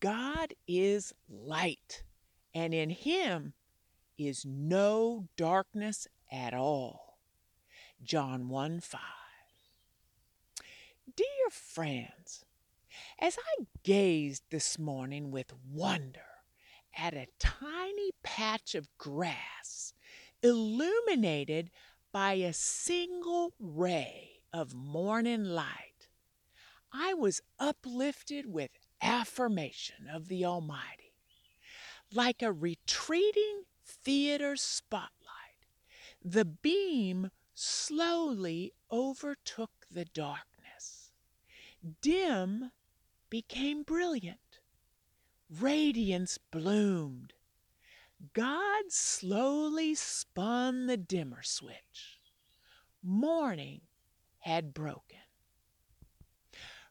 God is light, and in him is no darkness at all. John 1 5. Dear friends, as I gazed this morning with wonder at a tiny patch of grass illuminated by a single ray of morning light, I was uplifted with affirmation of the Almighty. Like a retreating theater spotlight, the beam slowly overtook the darkness. Dim became brilliant. Radiance bloomed. God slowly spun the dimmer switch. Morning had broken.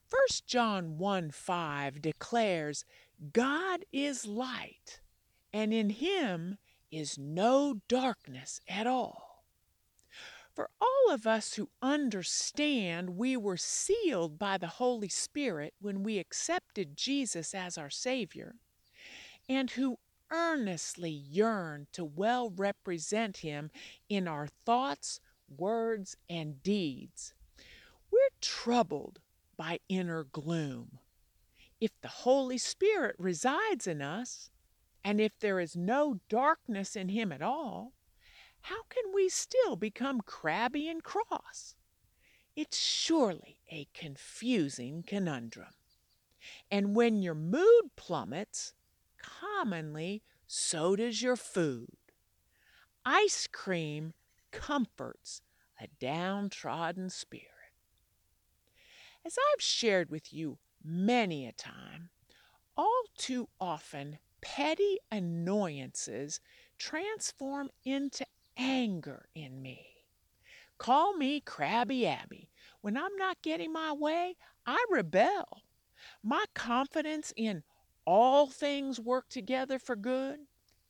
1 John 1 5 declares, God is light, and in him is no darkness at all. For all of us who understand we were sealed by the Holy Spirit when we accepted Jesus as our Savior, and who earnestly yearn to well represent Him in our thoughts, words, and deeds, we're troubled by inner gloom. If the Holy Spirit resides in us, and if there is no darkness in Him at all, how can we still become crabby and cross? It's surely a confusing conundrum. And when your mood plummets, commonly so does your food. Ice cream comforts a downtrodden spirit. As I've shared with you many a time, all too often petty annoyances transform into anger in me. Call me Crabby Abby. When I'm not getting my way, I rebel. My confidence in all things work together for good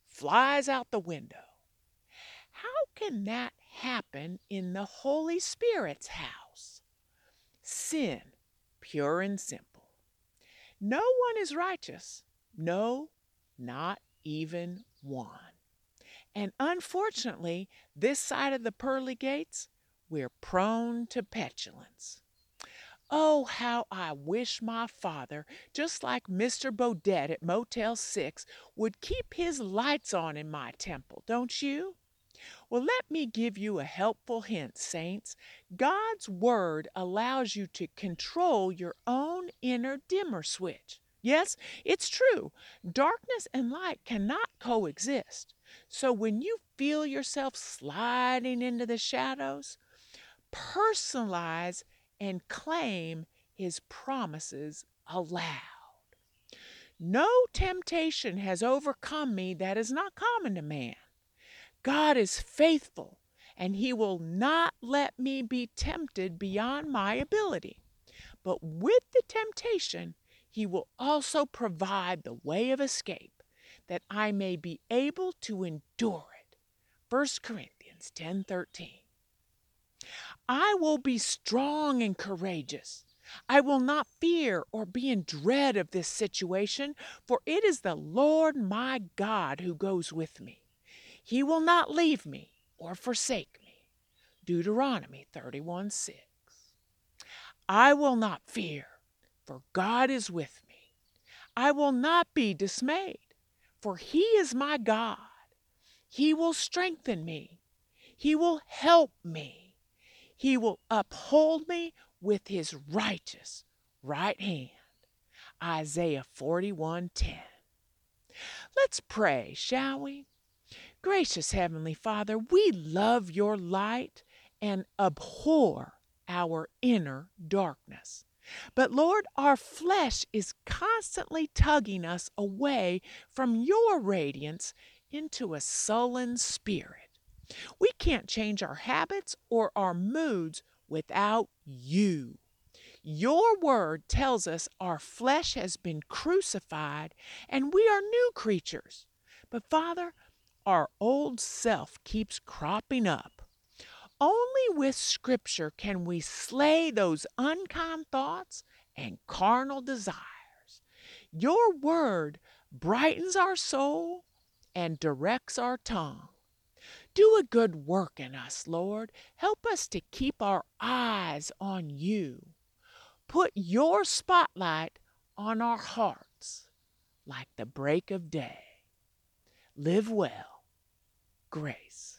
flies out the window. How can that happen in the Holy Spirit's house? Sin, pure and simple. No one is righteous. No, not even one. And unfortunately, this side of the pearly gates, we're prone to petulance. Oh, how I wish my father, just like Mr. Bodett at Motel 6, would keep his lights on in my temple, don't you? Well, let me give you a helpful hint, saints. God's Word allows you to control your own inner dimmer switch. Yes, it's true. Darkness and light cannot coexist. So when you feel yourself sliding into the shadows, personalize and claim His promises aloud. No temptation has overcome me that is not common to man. God is faithful, and He will not let me be tempted beyond my ability. But with the temptation, He will also provide the way of escape, that I may be able to endure it. 1 Corinthians 10:13. I will be strong and courageous. I will not fear or be in dread of this situation, for it is the Lord my God who goes with me. He will not leave me or forsake me. Deuteronomy 31 6. I will not fear, for God is with me. I will not be dismayed, for He is my God. He will strengthen me. He will help me. He will uphold me with His righteous right hand. Isaiah 41:10. Let's pray, shall we? Gracious Heavenly Father, we love your light and abhor our inner darkness. But Lord, our flesh is constantly tugging us away from your radiance into a sullen spirit. We can't change our habits or our moods without you. Your word tells us our flesh has been crucified and we are new creatures. But Father, our old self keeps cropping up. Only with Scripture can we slay those unkind thoughts and carnal desires. Your word brightens our soul and directs our tongue. Do a good work in us, Lord. Help us to keep our eyes on you. Put your spotlight on our hearts like the break of day. Live well. Grace.